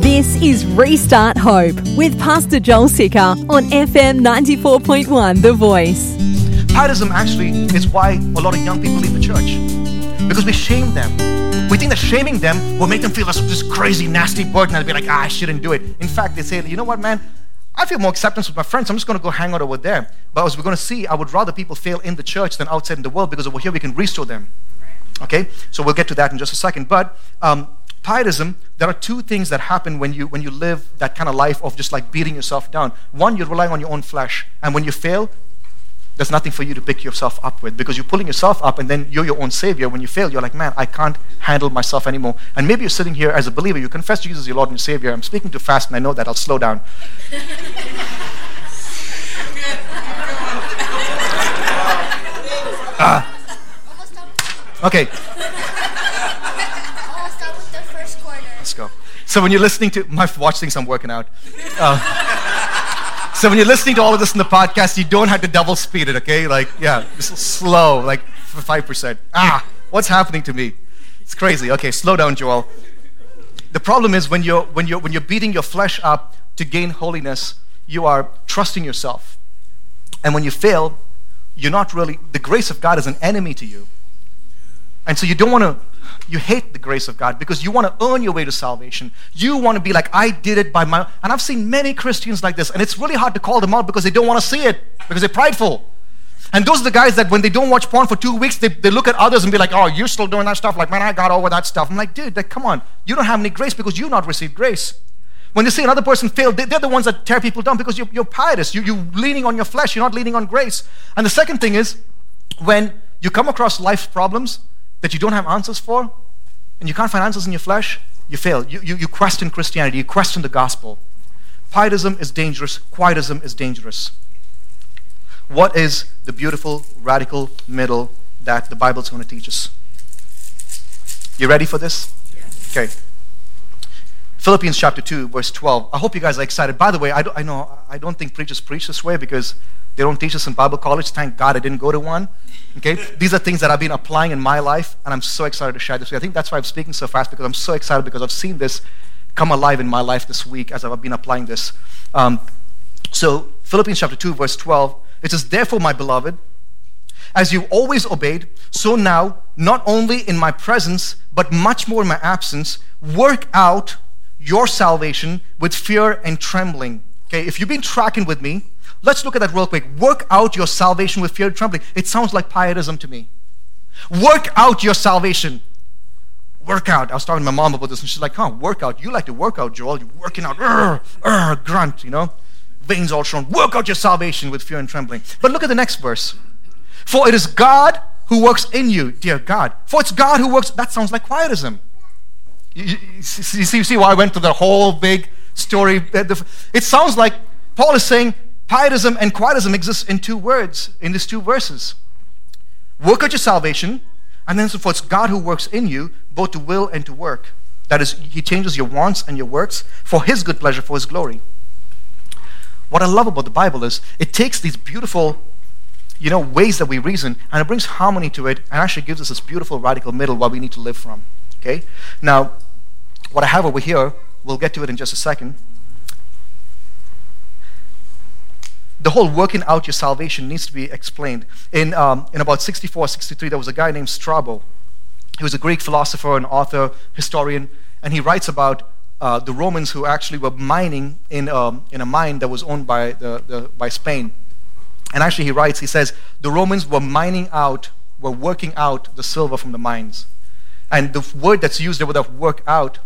This is Restart Hope with Pastor Joel Sicker on FM 94.1 The Voice. Pietism actually is why a lot of young people leave the church. Because we shame them. We think that shaming them will make them feel this, this crazy, nasty burden and be like, ah, I shouldn't do it. In fact, they say, you know what, man? I feel more acceptance with my friends. I'm just going to go hang out over there. But as we're going to see, I would rather people fail in the church than outside in the world because over here we can restore them. Okay? So we'll get to that in just a second. But um, pietism, there are two things that happen when you when you live that kind of life of just like beating yourself down. One, you're relying on your own flesh, and when you fail, there's nothing for you to pick yourself up with because you're pulling yourself up, and then you're your own savior. When you fail, you're like, man, I can't handle myself anymore. And maybe you're sitting here as a believer, you confess Jesus as your Lord and Savior. I'm speaking too fast, and I know that. I'll slow down. uh, okay. Let's go. So when you're listening to my watch thinks I'm working out. Uh, so when you're listening to all of this in the podcast, you don't have to double speed it, okay? Like, yeah, just slow, like five percent. Ah, what's happening to me? It's crazy. Okay, slow down, Joel. The problem is when you're when you're when you're beating your flesh up to gain holiness, you are trusting yourself. And when you fail, you're not really the grace of God is an enemy to you. And so you don't want to you hate the grace of God because you want to earn your way to salvation. You want to be like, I did it by my. And I've seen many Christians like this, and it's really hard to call them out because they don't want to see it because they're prideful. And those are the guys that when they don't watch porn for two weeks, they, they look at others and be like, oh, you're still doing that stuff. Like, man, I got over that stuff. I'm like, dude, like, come on. You don't have any grace because you've not received grace. When they see another person fail, they, are the ones that tear people down because you're, you're pietous. You, you're leaning on your flesh. You're not leaning on grace. And the second thing is, when you come across life problems that you don't have answers for, and you can't find answers in your flesh, you fail. You, you, you question Christianity, you question the gospel. Pietism is dangerous, quietism is dangerous. What is the beautiful, radical middle that the Bible is going to teach us? You ready for this? Yes. Okay. Philippians chapter 2, verse 12. I hope you guys are excited. By the way, I, I know I don't think preachers preach this way because they don't teach us in Bible college. Thank God I didn't go to one. Okay? These are things that I've been applying in my life, and I'm so excited to share this with you. I think that's why I'm speaking so fast because I'm so excited because I've seen this come alive in my life this week as I've been applying this. Um, so, Philippians chapter 2, verse 12, it says, Therefore, my beloved, as you always obeyed, so now, not only in my presence, but much more in my absence, work out your salvation with fear and trembling. Okay, if you've been tracking with me, Let's look at that real quick. Work out your salvation with fear and trembling. It sounds like pietism to me. Work out your salvation. Work out. I was talking to my mom about this, and she's like, huh, work out. You like to work out, Joel. You're working out. Urgh, urgh, grunt, you know? Veins all shown. Work out your salvation with fear and trembling. But look at the next verse. For it is God who works in you, dear God. For it's God who works. That sounds like quietism. You, you, see, you see why I went through the whole big story? It sounds like Paul is saying Pietism and quietism exist in two words, in these two verses. Work out your salvation, and then so forth. It's God who works in you, both to will and to work. That is, He changes your wants and your works for His good pleasure, for His glory. What I love about the Bible is it takes these beautiful, you know, ways that we reason, and it brings harmony to it, and actually gives us this beautiful radical middle what we need to live from. Okay? Now, what I have over here, we'll get to it in just a second. the whole working out your salvation needs to be explained. In, um, in about 64, 63, there was a guy named Strabo. He was a Greek philosopher and author, historian, and he writes about uh, the Romans who actually were mining in, um, in a mine that was owned by, the, the, by Spain. And actually, he writes, he says, the Romans were mining out, were working out the silver from the mines. And the word that's used there with that work out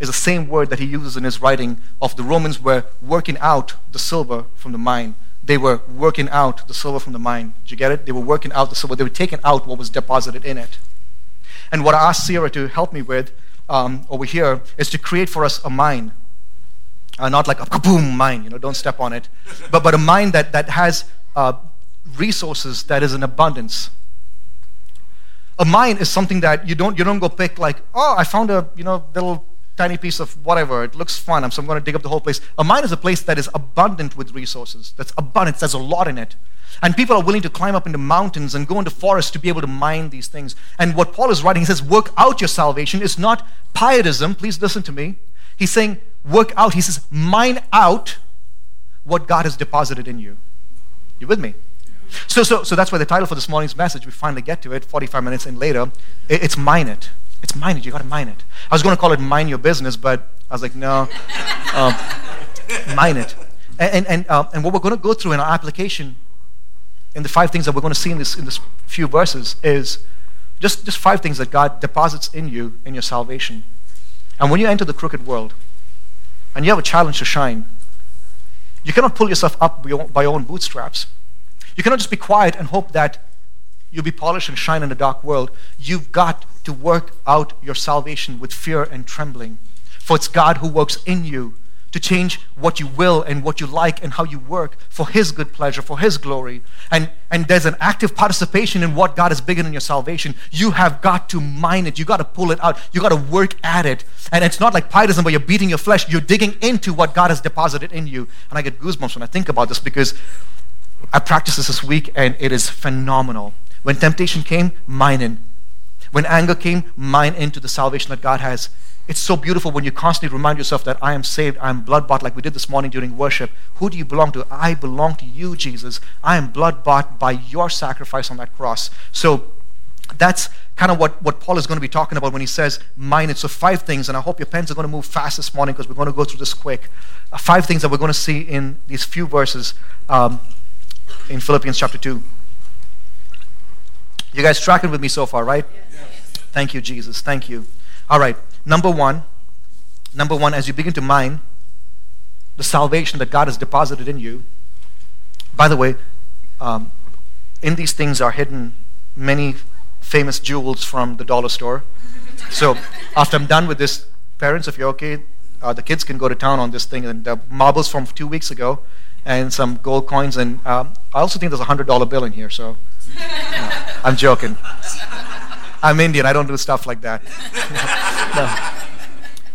is the same word that he uses in his writing of the Romans were working out the silver from the mine. They were working out the silver from the mine. Did you get it? They were working out the silver. They were taking out what was deposited in it. And what I asked Sarah to help me with um, over here is to create for us a mine. Uh, not like a kaboom mine, you know, don't step on it. But, but a mine that, that has uh, resources that is in abundance. A mine is something that you don't, you don't go pick like, oh, I found a, you know, little tiny piece of whatever. It looks fun, so I'm going to dig up the whole place. A mine is a place that is abundant with resources. That's abundant. There's a lot in it. And people are willing to climb up into mountains and go into forests to be able to mine these things. And what Paul is writing, he says, work out your salvation It's not pietism. Please listen to me. He's saying, work out, he says, mine out what God has deposited in you. You with me? So, so, so that's why the title for this morning's message, we finally get to it 45 minutes in later. It, it's mine it. It's mine it. You got to mine it. I was going to call it mind your business, but I was like, no, um, mine it. And, and, uh, and what we're going to go through in our application, in the five things that we're going to see in this, in this few verses, is just, just five things that God deposits in you in your salvation. And when you enter the crooked world and you have a challenge to shine, you cannot pull yourself up by your own bootstraps. You cannot just be quiet and hope that you'll be polished and shine in a dark world. You've got to work out your salvation with fear and trembling. For it's God who works in you to change what you will and what you like and how you work for His good pleasure, for His glory. And, and there's an active participation in what God has begun in your salvation. You have got to mine it. You got to pull it out. You got to work at it. And it's not like pietism where you're beating your flesh. You're digging into what God has deposited in you. And I get goosebumps when I think about this because I practiced this this week and it is phenomenal. When temptation came, mine in. When anger came, mine into the salvation that God has. It's so beautiful when you constantly remind yourself that I am saved, I am blood bought, like we did this morning during worship. Who do you belong to? I belong to you, Jesus. I am blood bought by your sacrifice on that cross. So that's kind of what, what Paul is going to be talking about when he says mine. It's so five things, and I hope your pens are going to move fast this morning because we're going to go through this quick. Uh, five things that we're going to see in these few verses um, in Philippians chapter 2. You guys tracking with me so far, right? Yes. Thank you, Jesus. Thank you. All right. Number one, number one, as you begin to mine the salvation that God has deposited in you, by the way, um, in these things are hidden many famous jewels from the dollar store. So after I'm done with this, parents, if you're okay, uh, the kids can go to town on this thing. And the marbles from two weeks ago, and some gold coins. And um, I also think there's a hundred dollar bill in here. So I'm joking. I'm Indian. I don't do stuff like that. no.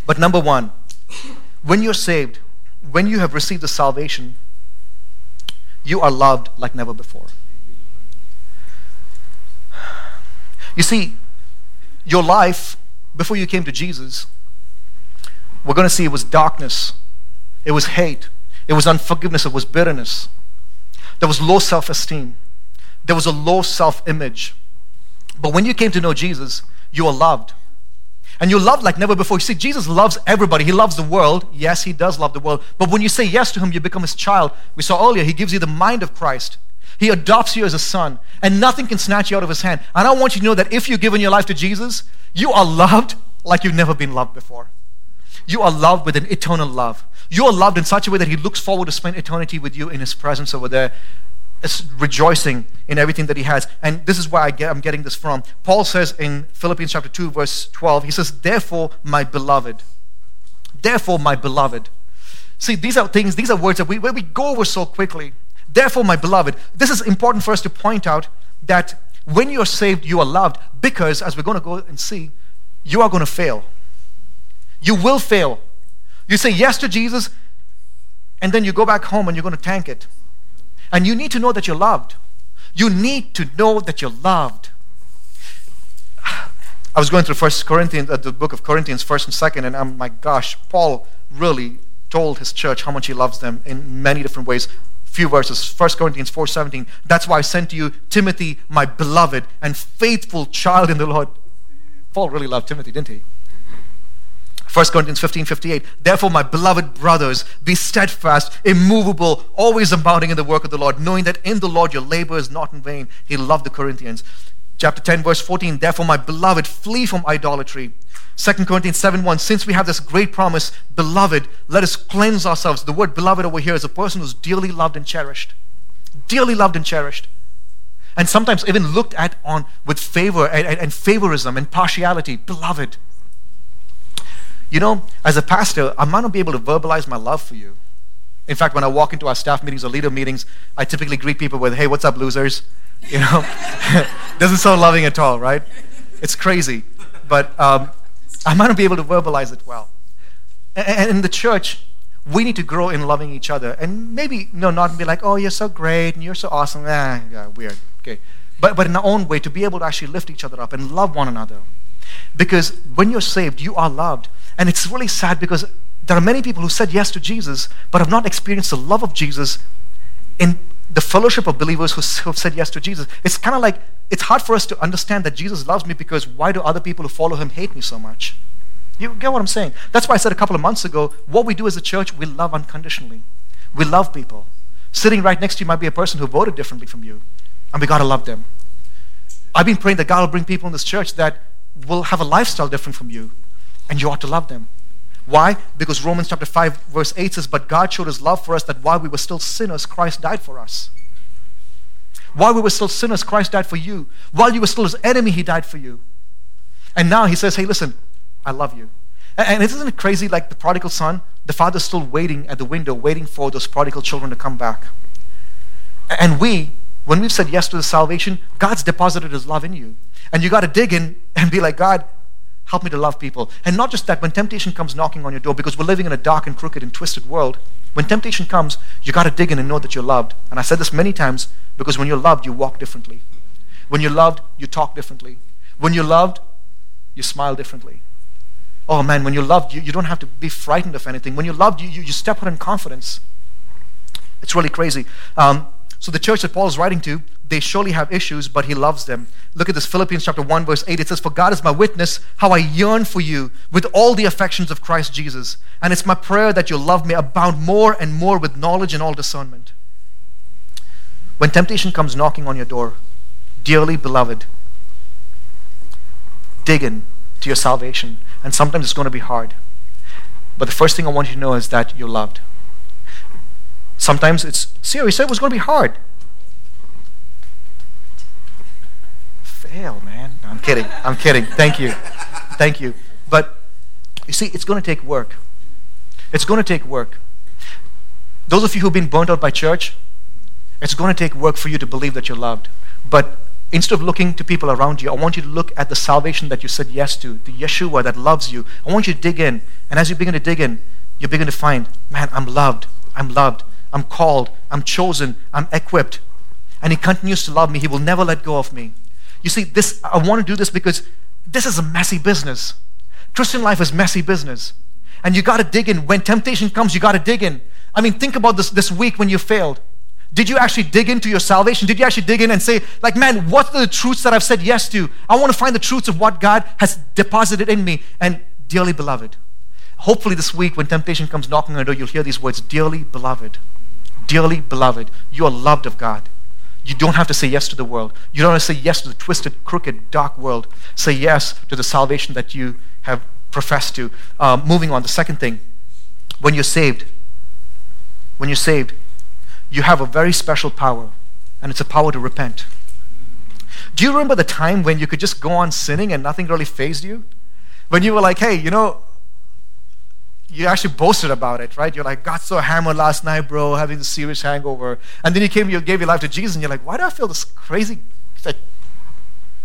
But number one, when you're saved, when you have received the salvation, you are loved like never before. You see, your life before you came to Jesus, we're going to see it was darkness, it was hate, it was unforgiveness, it was bitterness, there was low self esteem, there was a low self image. But when you came to know Jesus, you are loved. And you're loved like never before. You see, Jesus loves everybody. He loves the world. Yes, He does love the world. But when you say yes to Him, you become His child. We saw earlier, He gives you the mind of Christ. He adopts you as a son, and nothing can snatch you out of His hand. And I want you to know that if you've given your life to Jesus, you are loved like you've never been loved before. You are loved with an eternal love. You are loved in such a way that He looks forward to spend eternity with you in His presence over there rejoicing in everything that he has. And this is where I get, I'm getting this from. Paul says in Philippians chapter 2, verse 12, he says, Therefore, my beloved, therefore, my beloved. See, these are things, these are words that we, where we go over so quickly. Therefore, my beloved. This is important for us to point out that when you're saved, you are loved because, as we're going to go and see, you are going to fail. You will fail. You say yes to Jesus, and then you go back home and you're going to tank it. And you need to know that you're loved. You need to know that you're loved. I was going through First Corinthians, uh, the book of Corinthians, first and second, and I'm my gosh, Paul really told his church how much he loves them in many different ways. Few verses, First Corinthians 4:17. That's why I sent to you Timothy, my beloved and faithful child in the Lord. Paul really loved Timothy, didn't he? 1 Corinthians 15 58. Therefore, my beloved brothers, be steadfast, immovable, always abounding in the work of the Lord, knowing that in the Lord your labor is not in vain. He loved the Corinthians. Chapter 10, verse 14. Therefore, my beloved, flee from idolatry. 2 Corinthians 7 1. Since we have this great promise, beloved, let us cleanse ourselves. The word beloved over here is a person who's dearly loved and cherished. Dearly loved and cherished. And sometimes even looked at on with favor and, and, and favorism and partiality. Beloved. You know, as a pastor, I might not be able to verbalize my love for you. In fact, when I walk into our staff meetings or leader meetings, I typically greet people with, hey, what's up, losers? You know, doesn't sound loving at all, right? It's crazy. But um, I might not be able to verbalize it well. And in the church, we need to grow in loving each other. And maybe, no, not be like, oh, you're so great and you're so awesome. Ah, yeah, weird. Okay. But, but in our own way, to be able to actually lift each other up and love one another. Because when you're saved, you are loved. And it's really sad because There are many people who said yes to Jesus, but have not experienced the love of Jesus in the fellowship of believers who, have said yes to Jesus. It's kind of like it's hard for us to understand that Jesus loves me because why do other people who follow him hate me so much? You get what I'm saying? That's why I said a couple of months ago what we do as a church, we love unconditionally. We love people. Sitting right next to you might be a person who voted differently from you, and we got to love them. I've been praying that God will bring people in this church that will have a lifestyle different from you, and you ought to love them. Why? Because Romans chapter 5, verse 8 says, But God showed his love for us that while we were still sinners, Christ died for us. While we were still sinners, Christ died for you. While you were still his enemy, he died for you. And now he says, Hey, listen, I love you. And isn't it crazy like the prodigal son? The father's still waiting at the window, waiting for those prodigal children to come back. And we, when we've said yes to the salvation, God's deposited his love in you. And you got to dig in and be like, God, help me to love people. And not just that, when temptation comes knocking on your door, because we're living in a dark and crooked and twisted world, when temptation comes, you got to dig in and know that you're loved. And I said this many times because when you're loved, you walk differently. When you're loved, you talk differently. When you're loved, you smile differently. Oh man, when you're loved, you, you don't have to be frightened of anything. When you're loved, you, you, you step out in confidence. It's really crazy. Um, so the church that Paul is writing to, they surely have issues, but he loves them. Look at this Philippians chapter 1, verse 8. It says, For God is my witness, how I yearn for you with all the affections of Christ Jesus. And it's my prayer that your love may abound more and more with knowledge and all discernment. When temptation comes knocking on your door, dearly beloved, dig in to your salvation. And sometimes it's going to be hard. But the first thing I want you to know is that you're loved. Sometimes it's, serious. it was going to be hard. Fail, man. No, I'm kidding. I'm kidding. Thank you. Thank you. But you see, it's going to take work. It's going to take work. Those of you who've been burnt out by church, it's going to take work for you to believe that you're loved. But instead of looking to people around you, I want you to look at the salvation that you said yes to, the Yeshua that loves you. I want you to dig in. And as you begin to dig in, you begin to find, man, I'm loved. I'm loved. I'm called, I'm chosen, I'm equipped. And He continues to love me. He will never let go of me. You see, this I want to do this because this is a messy business. Christian life is messy business. And you got to dig in. When temptation comes, you got to dig in. I mean, think about this this week when you failed. Did you actually dig into your salvation? Did you actually dig in and say, like, man, what are the truths that I've said yes to? I want to find the truths of what God has deposited in me. And dearly beloved, hopefully this week when temptation comes knocking on the door, you'll hear these words, dearly beloved. Dearly beloved, you are loved of God. You don't have to say yes to the world. You don't have to say yes to the twisted, crooked, dark world. Say yes to the salvation that you have professed to. Uh, moving on, the second thing, when you're saved, when you're saved, you have a very special power, and it's a power to repent. Do you remember the time when you could just go on sinning and nothing really phased you? When you were like, hey, you know, you actually boasted about it, right? You're like, got so hammered last night, bro, having this serious hangover. And then you came, you gave your life to Jesus, and you're like, why do I feel this crazy like,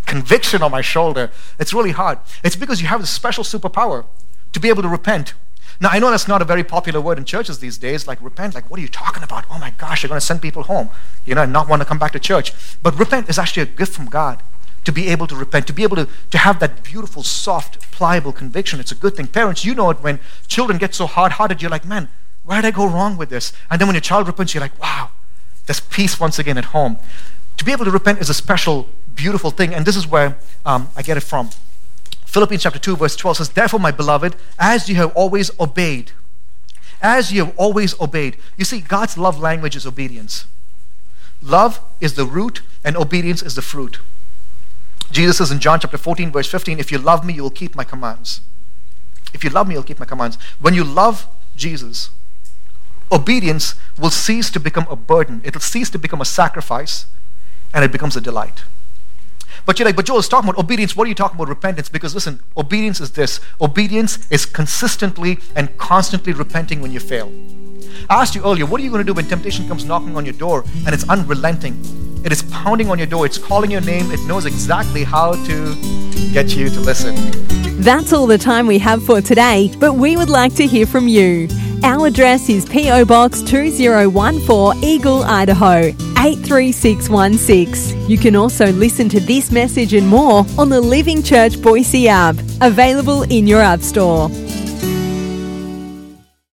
conviction on my shoulder? It's really hard. It's because you have this special superpower to be able to repent. Now, I know that's not a very popular word in churches these days, like repent. Like, what are you talking about? Oh my gosh, you're going to send people home, you know, and not want to come back to church. But repent is actually a gift from God to be able to repent, to be able to, to have that beautiful, soft, pliable conviction. It's a good thing. Parents, you know it when children get so hard hearted, you're like, man, where did I go wrong with this? And then when your child repents, you're like, wow, there's peace once again at home. To be able to repent is a special, beautiful thing, and this is where um, I get it from. Philippians chapter 2, verse 12 says, Therefore, my beloved, as you have always obeyed, as you have always obeyed. You see, God's love language is obedience. Love is the root, and obedience is the fruit. Jesus says in John chapter 14, verse 15, If you love me, you will keep my commands. If you love me, you'll keep my commands. When you love Jesus, obedience will cease to become a burden, it'll cease to become a sacrifice, and it becomes a delight. But you're like, but Joel is talking about obedience. What are you talking about repentance? Because listen, obedience is this obedience is consistently and constantly repenting when you fail. I asked you earlier, what are you going to do when temptation comes knocking on your door and it's unrelenting? It is pounding on your door, it's calling your name, it knows exactly how to get you to listen. That's all the time we have for today, but we would like to hear from you. Our address is P.O. Box 2014 Eagle, Idaho 83616. You can also listen to this message and more on the Living Church Boise app, available in your App Store.